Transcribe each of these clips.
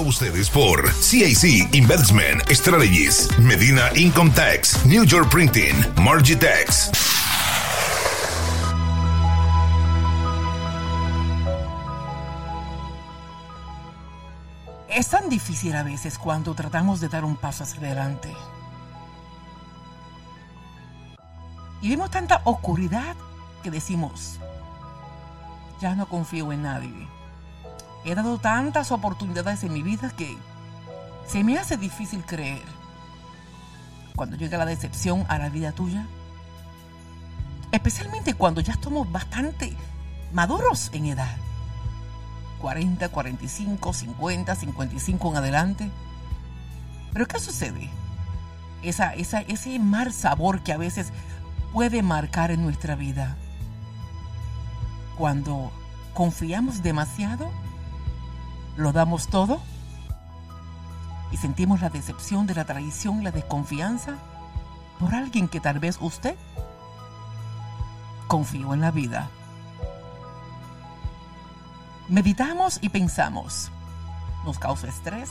Ustedes por CIC Investment Strategies, Medina Income Tax, New York Printing, Margitex. Es tan difícil a veces cuando tratamos de dar un paso hacia adelante. Y vemos tanta oscuridad que decimos, ya no confío en nadie. He dado tantas oportunidades en mi vida que se me hace difícil creer. Cuando llega la decepción a la vida tuya, especialmente cuando ya estamos bastante maduros en edad. 40, 45, 50, 55 en adelante. Pero ¿qué sucede? Esa, esa, ese mal sabor que a veces puede marcar en nuestra vida. Cuando confiamos demasiado, lo damos todo y sentimos la decepción de la traición y la desconfianza por alguien que tal vez usted confió en la vida. Meditamos y pensamos. Nos causa estrés,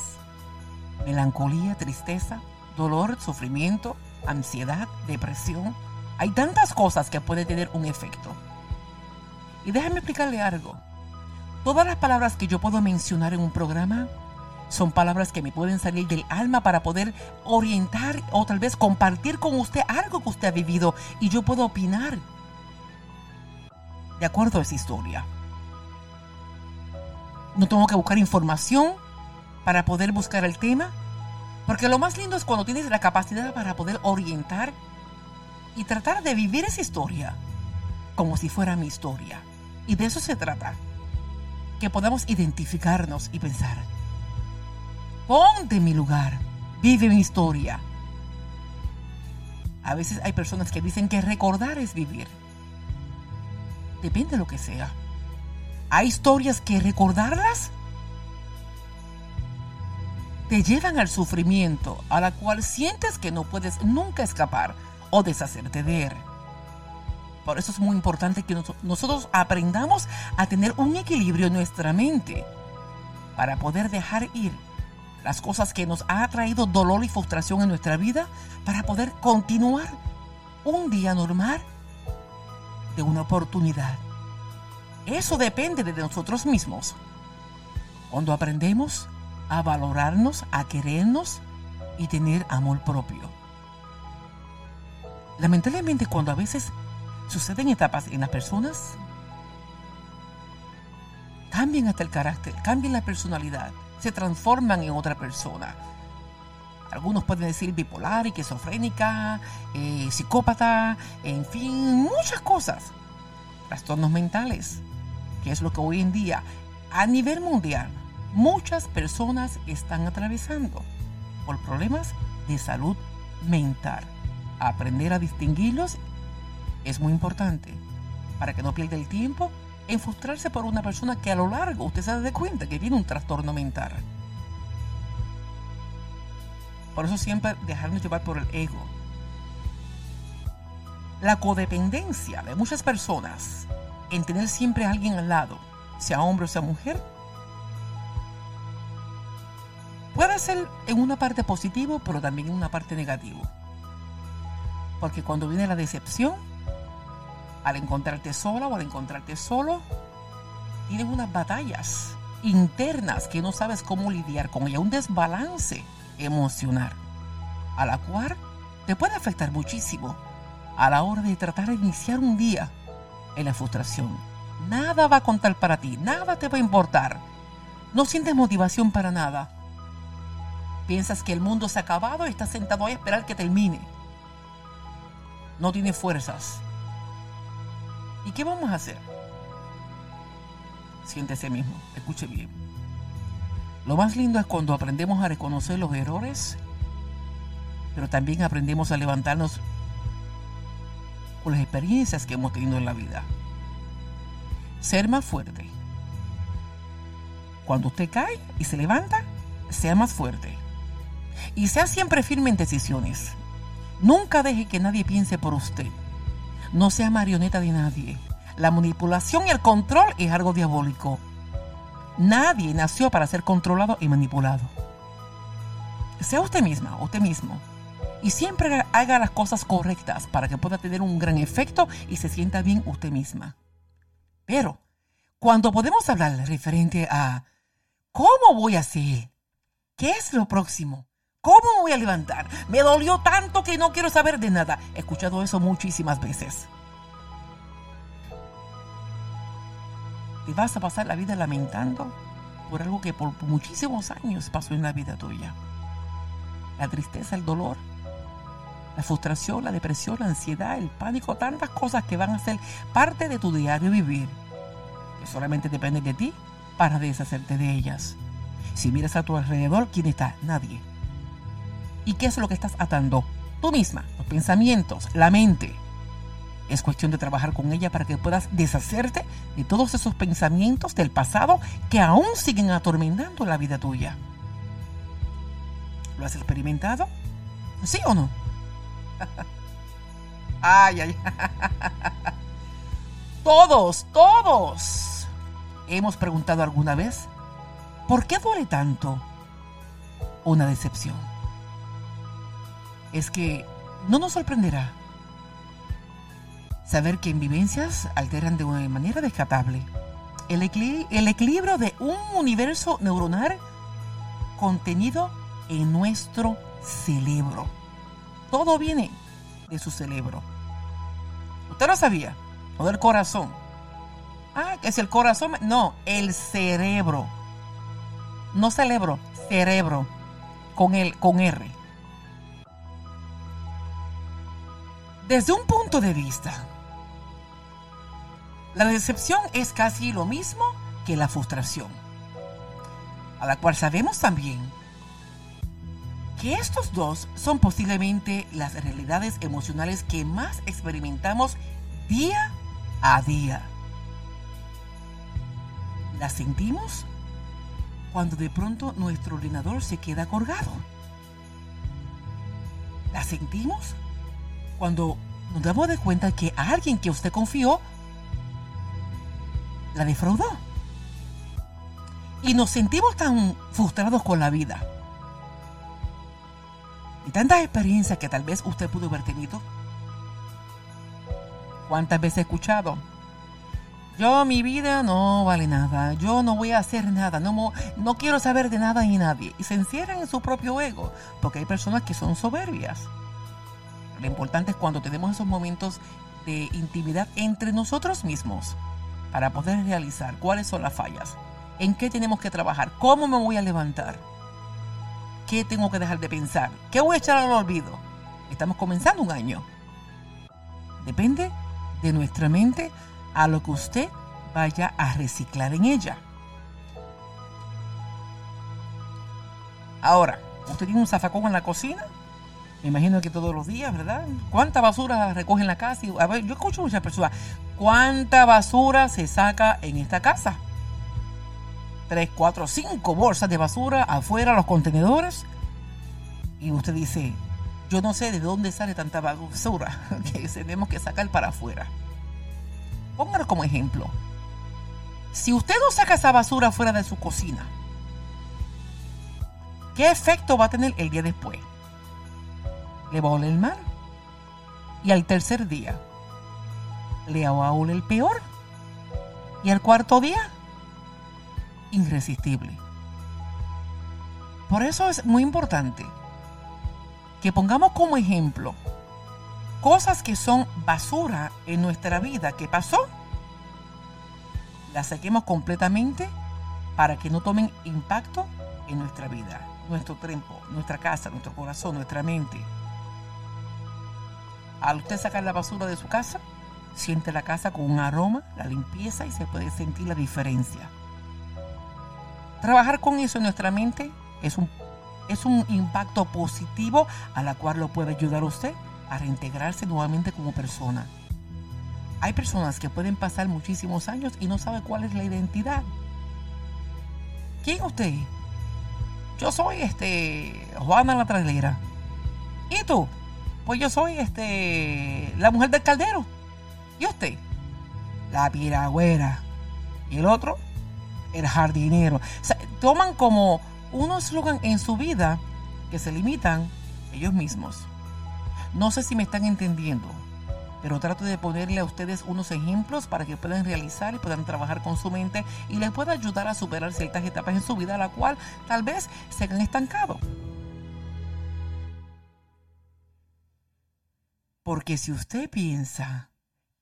melancolía, tristeza, dolor, sufrimiento, ansiedad, depresión. Hay tantas cosas que pueden tener un efecto. Y déjame explicarle algo. Todas las palabras que yo puedo mencionar en un programa son palabras que me pueden salir del alma para poder orientar o tal vez compartir con usted algo que usted ha vivido y yo puedo opinar de acuerdo a esa historia. No tengo que buscar información para poder buscar el tema, porque lo más lindo es cuando tienes la capacidad para poder orientar y tratar de vivir esa historia como si fuera mi historia. Y de eso se trata. Que podamos identificarnos y pensar, ponte en mi lugar, vive mi historia. A veces hay personas que dicen que recordar es vivir. Depende de lo que sea. Hay historias que recordarlas te llevan al sufrimiento, a la cual sientes que no puedes nunca escapar o deshacerte de él. Por eso es muy importante que nosotros aprendamos a tener un equilibrio en nuestra mente para poder dejar ir las cosas que nos ha traído dolor y frustración en nuestra vida para poder continuar un día normal de una oportunidad. Eso depende de nosotros mismos. Cuando aprendemos a valorarnos, a querernos y tener amor propio. Lamentablemente cuando a veces suceden etapas en las personas, cambian hasta el carácter, cambian la personalidad, se transforman en otra persona. Algunos pueden decir bipolar, esquizofrénica, eh, psicópata, en fin, muchas cosas. Trastornos mentales que es lo que hoy en día a nivel mundial muchas personas están atravesando por problemas de salud mental. Aprender a distinguirlos es muy importante para que no pierda el tiempo en frustrarse por una persona que a lo largo usted se da cuenta que tiene un trastorno mental. Por eso siempre dejarnos llevar por el ego. La codependencia de muchas personas en tener siempre a alguien al lado, sea hombre o sea mujer, puede ser en una parte positivo, pero también en una parte negativo. Porque cuando viene la decepción, al encontrarte sola o al encontrarte solo, tienes unas batallas internas que no sabes cómo lidiar con ella, un desbalance emocional, a la cual te puede afectar muchísimo a la hora de tratar de iniciar un día en la frustración. Nada va a contar para ti, nada te va a importar. No sientes motivación para nada. Piensas que el mundo se ha acabado y estás sentado ahí a esperar que termine. No tienes fuerzas. ¿Y qué vamos a hacer? Siéntese mismo, escuche bien. Lo más lindo es cuando aprendemos a reconocer los errores, pero también aprendemos a levantarnos con las experiencias que hemos tenido en la vida. Ser más fuerte. Cuando usted cae y se levanta, sea más fuerte. Y sea siempre firme en decisiones. Nunca deje que nadie piense por usted. No sea marioneta de nadie. La manipulación y el control es algo diabólico. Nadie nació para ser controlado y manipulado. Sea usted misma, usted mismo. Y siempre haga las cosas correctas para que pueda tener un gran efecto y se sienta bien usted misma. Pero, cuando podemos hablar referente a ¿cómo voy a hacer? ¿Qué es lo próximo? ¿Cómo me voy a levantar? Me dolió tanto que no quiero saber de nada. He escuchado eso muchísimas veces. Te vas a pasar la vida lamentando por algo que por muchísimos años pasó en la vida tuya. La tristeza, el dolor, la frustración, la depresión, la ansiedad, el pánico, tantas cosas que van a ser parte de tu diario vivir, que solamente depende de ti para deshacerte de ellas. Si miras a tu alrededor, ¿quién está? Nadie. ¿Y qué es lo que estás atando? Tú misma, los pensamientos, la mente. Es cuestión de trabajar con ella para que puedas deshacerte de todos esos pensamientos del pasado que aún siguen atormentando la vida tuya. ¿Lo has experimentado? ¿Sí o no? ay, ay. todos, todos. Hemos preguntado alguna vez, ¿por qué duele tanto una decepción? Es que no nos sorprenderá saber que en vivencias alteran de una manera descatable el, el equilibrio de un universo neuronal contenido en nuestro cerebro. Todo viene de su cerebro. Usted lo sabía, o del corazón. Ah, es el corazón. No, el cerebro. No cerebro, cerebro. Con, el, con R. Desde un punto de vista, la decepción es casi lo mismo que la frustración, a la cual sabemos también que estos dos son posiblemente las realidades emocionales que más experimentamos día a día. Las sentimos cuando de pronto nuestro ordenador se queda colgado. Las sentimos cuando nos damos de cuenta que alguien que usted confió la defraudó. Y nos sentimos tan frustrados con la vida. Y tantas experiencias que tal vez usted pudo haber tenido. ¿Cuántas veces he escuchado? Yo mi vida no vale nada, yo no voy a hacer nada, no, no quiero saber de nada ni nadie. Y se encierran en su propio ego, porque hay personas que son soberbias. Lo importante es cuando tenemos esos momentos de intimidad entre nosotros mismos para poder realizar cuáles son las fallas, en qué tenemos que trabajar, cómo me voy a levantar, qué tengo que dejar de pensar, qué voy a echar al olvido. Estamos comenzando un año. Depende de nuestra mente a lo que usted vaya a reciclar en ella. Ahora, usted tiene un zafacón en la cocina me imagino que todos los días, ¿verdad? ¿Cuánta basura recoge en la casa? a yo escucho muchas personas. ¿Cuánta basura se saca en esta casa? Tres, cuatro, cinco bolsas de basura afuera, los contenedores. Y usted dice, yo no sé de dónde sale tanta basura que tenemos que sacar para afuera. Póngalo como ejemplo. Si usted no saca esa basura fuera de su cocina, ¿qué efecto va a tener el día después? Le va a oler el mal. Y al tercer día, le va a oler el peor. Y al cuarto día, irresistible. Por eso es muy importante que pongamos como ejemplo cosas que son basura en nuestra vida que pasó, las saquemos completamente para que no tomen impacto en nuestra vida, nuestro tiempo, nuestra casa, nuestro corazón, nuestra mente. Al usted sacar la basura de su casa, siente la casa con un aroma, la limpieza y se puede sentir la diferencia. Trabajar con eso en nuestra mente es un, es un impacto positivo a la cual lo puede ayudar usted a reintegrarse nuevamente como persona. Hay personas que pueden pasar muchísimos años y no saben cuál es la identidad. ¿Quién es usted? Yo soy este Juana la trailera. ¿Y tú? Pues yo soy este la mujer del caldero. ¿Y usted? La piragüera. ¿Y el otro? el jardinero. toman como un eslogan en su vida que se limitan ellos mismos. No sé si me están entendiendo, pero trato de ponerle a ustedes unos ejemplos para que puedan realizar y puedan trabajar con su mente y les pueda ayudar a superar ciertas etapas en su vida, a la cual tal vez se han estancado. Porque si usted piensa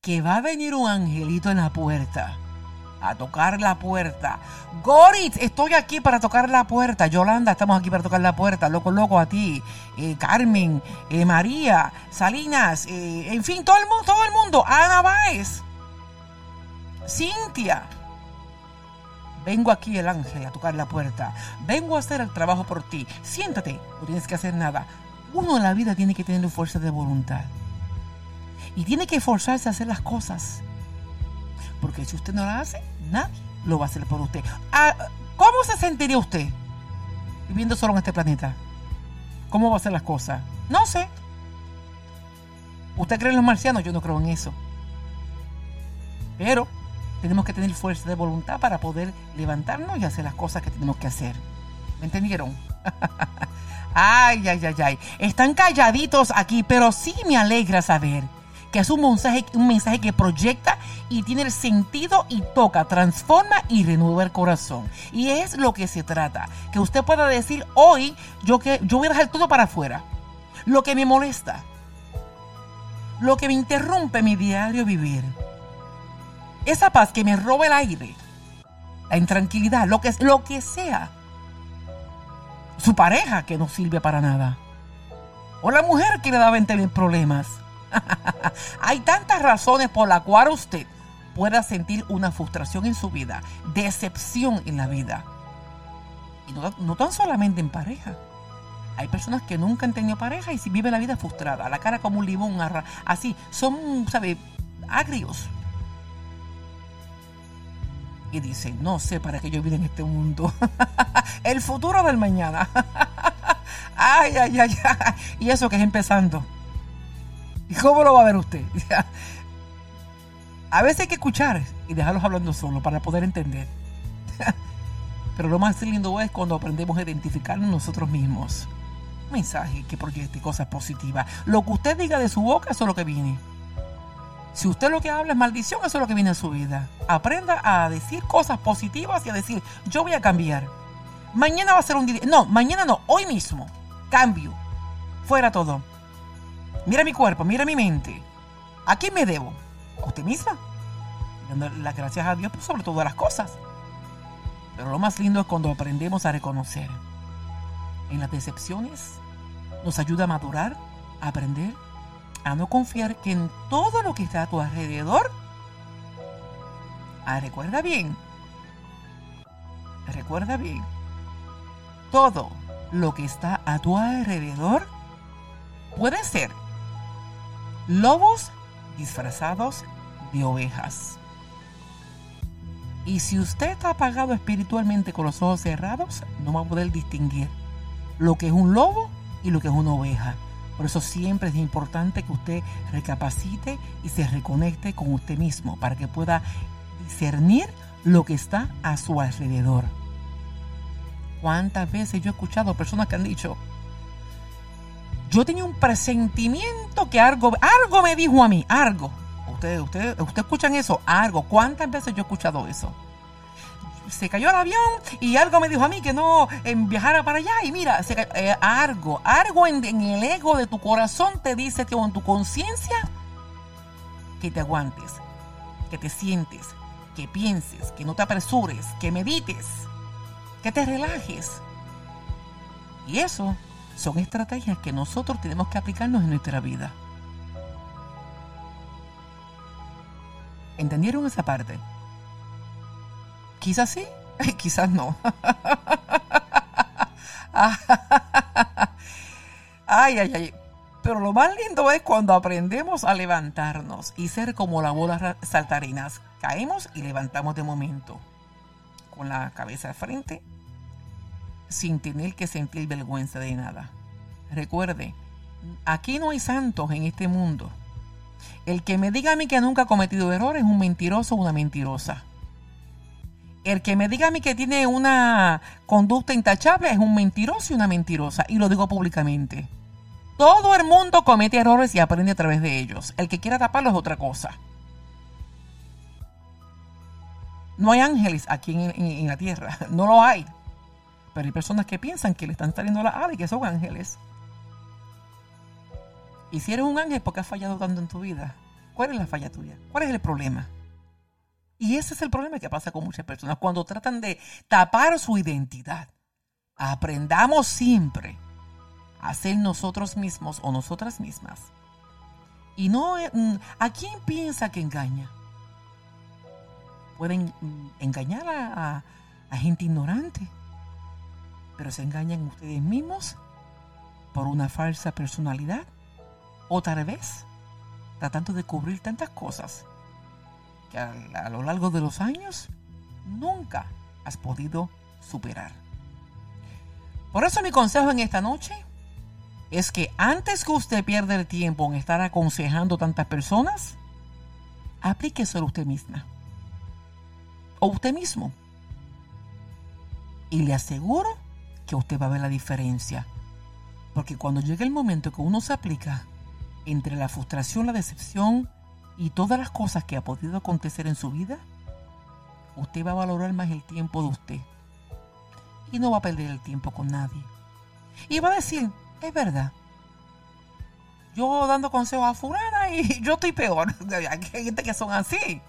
que va a venir un angelito en la puerta, a tocar la puerta. Goritz, estoy aquí para tocar la puerta. Yolanda, estamos aquí para tocar la puerta. Loco, loco, a ti. Eh, Carmen, eh, María, Salinas, eh, en fin, todo el mundo, todo el mundo. Ana Báez, Cintia. Vengo aquí el ángel a tocar la puerta. Vengo a hacer el trabajo por ti. Siéntate, no tienes que hacer nada. Uno en la vida tiene que tener fuerza de voluntad. Y tiene que esforzarse a hacer las cosas. Porque si usted no la hace, nadie lo va a hacer por usted. Ah, ¿Cómo se sentiría usted viviendo solo en este planeta? ¿Cómo va a hacer las cosas? No sé. ¿Usted cree en los marcianos? Yo no creo en eso. Pero tenemos que tener fuerza de voluntad para poder levantarnos y hacer las cosas que tenemos que hacer. ¿Me entendieron? ay, ay, ay, ay. Están calladitos aquí, pero sí me alegra saber que es un mensaje, un mensaje que proyecta y tiene el sentido y toca, transforma y renueva el corazón. Y es lo que se trata, que usted pueda decir hoy, yo, que, yo voy a dejar todo para afuera. Lo que me molesta, lo que me interrumpe mi diario vivir, esa paz que me roba el aire, la intranquilidad, lo que, lo que sea, su pareja que no sirve para nada, o la mujer que le da 20 mil problemas Hay tantas razones por las cuales usted pueda sentir una frustración en su vida, decepción en la vida. Y no, tan solamente en pareja. Hay personas que nunca han tenido pareja y si viven la vida frustrada, la cara como un limón, así, son, ¿sabe? Agrios. Y dicen, no sé para qué yo vivo en este mundo. El futuro del mañana. ay, ay, ay, ay. Y eso que es empezando. ¿Y cómo lo va a ver usted? a veces hay que escuchar y dejarlos hablando solo para poder entender. Pero lo más lindo es cuando aprendemos a identificarnos nosotros mismos. mensaje que proyecte cosas positivas. Lo que usted diga de su boca, eso es lo que viene. Si usted lo que habla es maldición, eso es lo que viene en su vida. Aprenda a decir cosas positivas y a decir, yo voy a cambiar. Mañana va a ser un día. No, mañana no, hoy mismo. Cambio. Fuera todo. Mira mi cuerpo, mira mi mente. ¿A quién me debo? A usted misma. Dando las gracias a Dios por sobre todas las cosas. Pero lo más lindo es cuando aprendemos a reconocer. En las decepciones nos ayuda a madurar, a aprender, a no confiar que en todo lo que está a tu alrededor. Ah, recuerda bien. Recuerda bien. Todo lo que está a tu alrededor puede ser lobos disfrazados de ovejas. Y si usted está apagado espiritualmente con los ojos cerrados, no va a poder distinguir lo que es un lobo y lo que es una oveja. Por eso siempre es importante que usted recapacite y se reconecte con usted mismo para que pueda discernir lo que está a su alrededor. ¿Cuántas veces yo he escuchado personas que han dicho, yo tenía un presentimiento que algo, algo me dijo a mí, algo. Ustedes usted, usted escuchan eso, algo. ¿Cuántas veces yo he escuchado eso? Se cayó el avión y algo me dijo a mí que no viajara para allá. Y mira, eh, algo, algo en, en, el ego de tu corazón te dice que en tu conciencia que te aguantes, que te sientes, que pienses, que no te apresures, que medites, que te relajes. Y eso son estrategias que nosotros tenemos que aplicarnos en nuestra vida. ¿Entendieron esa parte? Quizás sí, quizás no. ay, ay, ay. Pero lo más lindo es cuando aprendemos a levantarnos y ser como las bolas saltarinas. Caemos y levantamos de momento. Con la cabeza de frente sin tener que sentir vergüenza de nada. Recuerde, aquí no hay santos en este mundo. El que me diga a mí que nunca ha cometido errores es un mentiroso o una mentirosa. El que me diga a mí que tiene una conducta intachable es un mentiroso y una mentirosa. Y lo digo públicamente. Todo el mundo comete errores y aprende a través de ellos. El que quiera taparlo es otra cosa. No hay ángeles aquí en, la tierra. No lo hay. Pero hay personas que piensan que le están saliendo las alas y que son ángeles. Y si eres un ángel, ¿por qué has fallado tanto en tu vida? ¿Cuál es la falla tuya? ¿Cuál es el problema? Y ese es el problema que pasa con muchas personas cuando tratan de tapar su identidad. Aprendamos siempre a ser nosotros mismos o nosotras mismas. Y no, mm, ¿a quién piensa que engaña? Pueden mm, engañar a gente ignorante, pero se engañan ustedes mismos por una falsa personalidad o tal vez tratando de cubrir tantas cosas que a, lo largo de los años nunca has podido superar. Por eso mi consejo en esta noche es que antes que usted pierda el tiempo en estar aconsejando tantas personas, aplique solo usted misma o usted mismo. Y le aseguro que usted va a ver la diferencia. Porque cuando llega el momento que uno se aplica entre la frustración, la decepción, y todas las cosas que ha podido acontecer en su vida, usted va a valorar más el tiempo de usted. Y no va a perder el tiempo con nadie. Y va a decir, es verdad. Yo dando consejos a fulana y yo estoy peor. Hay gente que son así.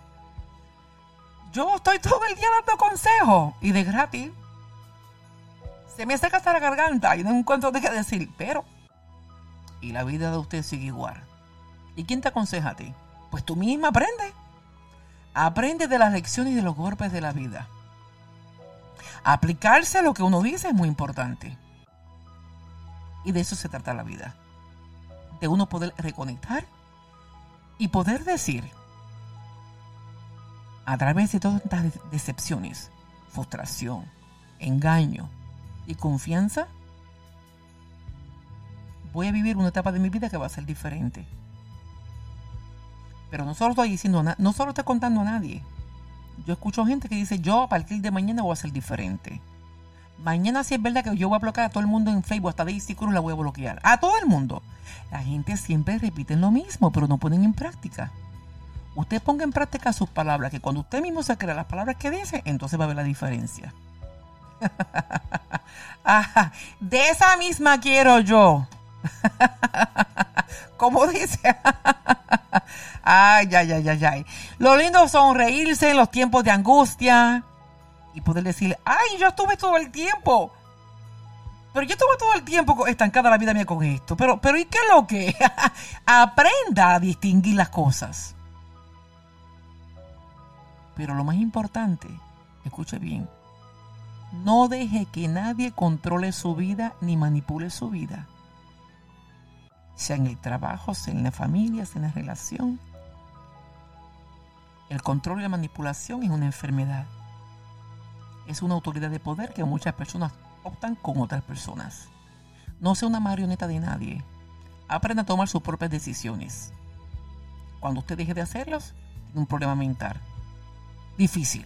Yo estoy todo el día dando consejos y de gratis. Se me seca hasta la garganta y no encuentro de qué decir, pero... Y la vida de usted sigue igual. ¿Y quién te aconseja a ti? Pues tú misma aprende. Aprende de las lecciones y de los golpes de la vida. Aplicarse a lo que uno dice es muy importante. Y de eso se trata la vida. De uno poder reconectar y poder decir, a través de todas estas decepciones, frustración, engaño y confianza, voy a vivir una etapa de mi vida que va a ser diferente. Pero no solo estoy diciendo, no solo estoy contando a nadie. Yo escucho gente que dice, yo a partir de mañana voy a ser diferente. Mañana sí es verdad que yo voy a bloquear a todo el mundo en Facebook, hasta Daisy Cruz la voy a bloquear. A todo el mundo. La gente siempre repite lo mismo, pero no ponen en práctica. Usted ponga en práctica sus palabras, que cuando usted mismo se crea las palabras que dice, entonces va a ver la diferencia. de esa misma quiero yo. Como dice. ay, ay, ay, ay, ay. Lo lindo son reírse en los tiempos de angustia y poder decir, ay, yo estuve todo el tiempo. Pero yo estuve todo el tiempo estancada la vida mía con esto. Pero, pero ¿y qué es lo que? Aprenda a distinguir las cosas. Pero lo más importante, escuche bien, no deje que nadie controle su vida ni manipule su vida sea en el trabajo, sea en la familia, sea en la relación. El control y la manipulación es una enfermedad. Es una autoridad de poder que muchas personas optan con otras personas. No sea una marioneta de nadie. Aprenda a tomar sus propias decisiones. Cuando usted deje de hacerlas, tiene un problema mental. Difícil.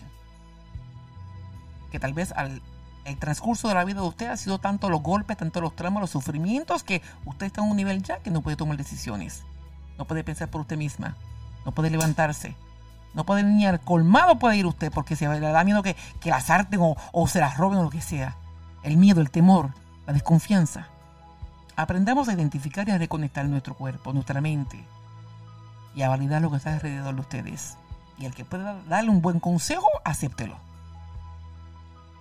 Que tal vez al el transcurso de la vida de usted ha sido tanto los golpes, tanto los traumas, los sufrimientos, que usted está en un nivel ya que no puede tomar decisiones. No puede pensar por usted misma. No puede levantarse. No puede ni colmado puede ir usted porque se le da miedo que, que las arten o, o se las roben o lo que sea. El miedo, el temor, la desconfianza. Aprendamos a identificar y a reconectar nuestro cuerpo, nuestra mente y a validar lo que está alrededor de ustedes. Y el que pueda darle un buen consejo, acéptelo.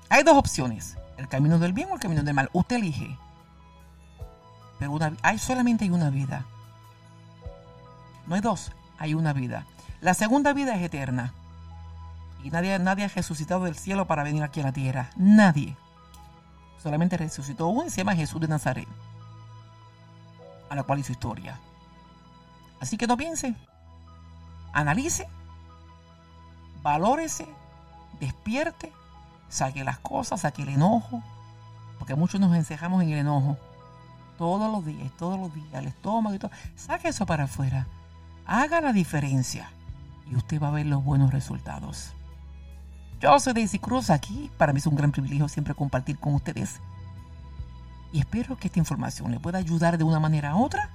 Hay dos opciones, el camino del bien o el camino del mal. Usted elige. Pero hay solamente hay una vida. No hay dos, hay una vida. La segunda vida es eterna. Y nadie, nadie ha resucitado del cielo para venir aquí a la tierra. Nadie. Solamente resucitó uno y se llama Jesús de Nazaret. A la cual hizo historia. Así que no piense. Analice. Valórese. Despierte saque las cosas, saque el enojo, porque muchos nos encejamos en el enojo. Todos los días, todos los días, el estómago y todo. Saque eso para afuera. Haga la diferencia y usted va a ver los buenos resultados. Yo soy Daisy Cruz aquí. Para mí es un gran privilegio siempre compartir con ustedes. Y espero que esta información le pueda ayudar de una manera u otra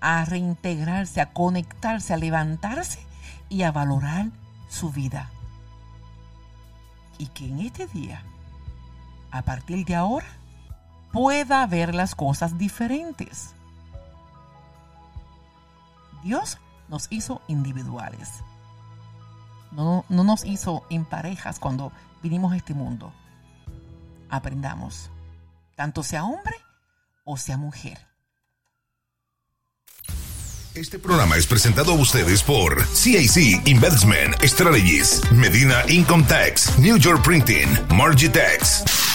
a reintegrarse, a conectarse, a levantarse y a valorar su vida. Y que en este día, a partir de ahora, pueda ver las cosas diferentes. Dios nos hizo individuales. No, no, nos hizo en parejas cuando vinimos a este mundo. Aprendamos, tanto sea hombre o sea mujer. Este programa es presentado a ustedes por CIC Investment Strategies, Medina Income Tax, New York Printing, Margitex.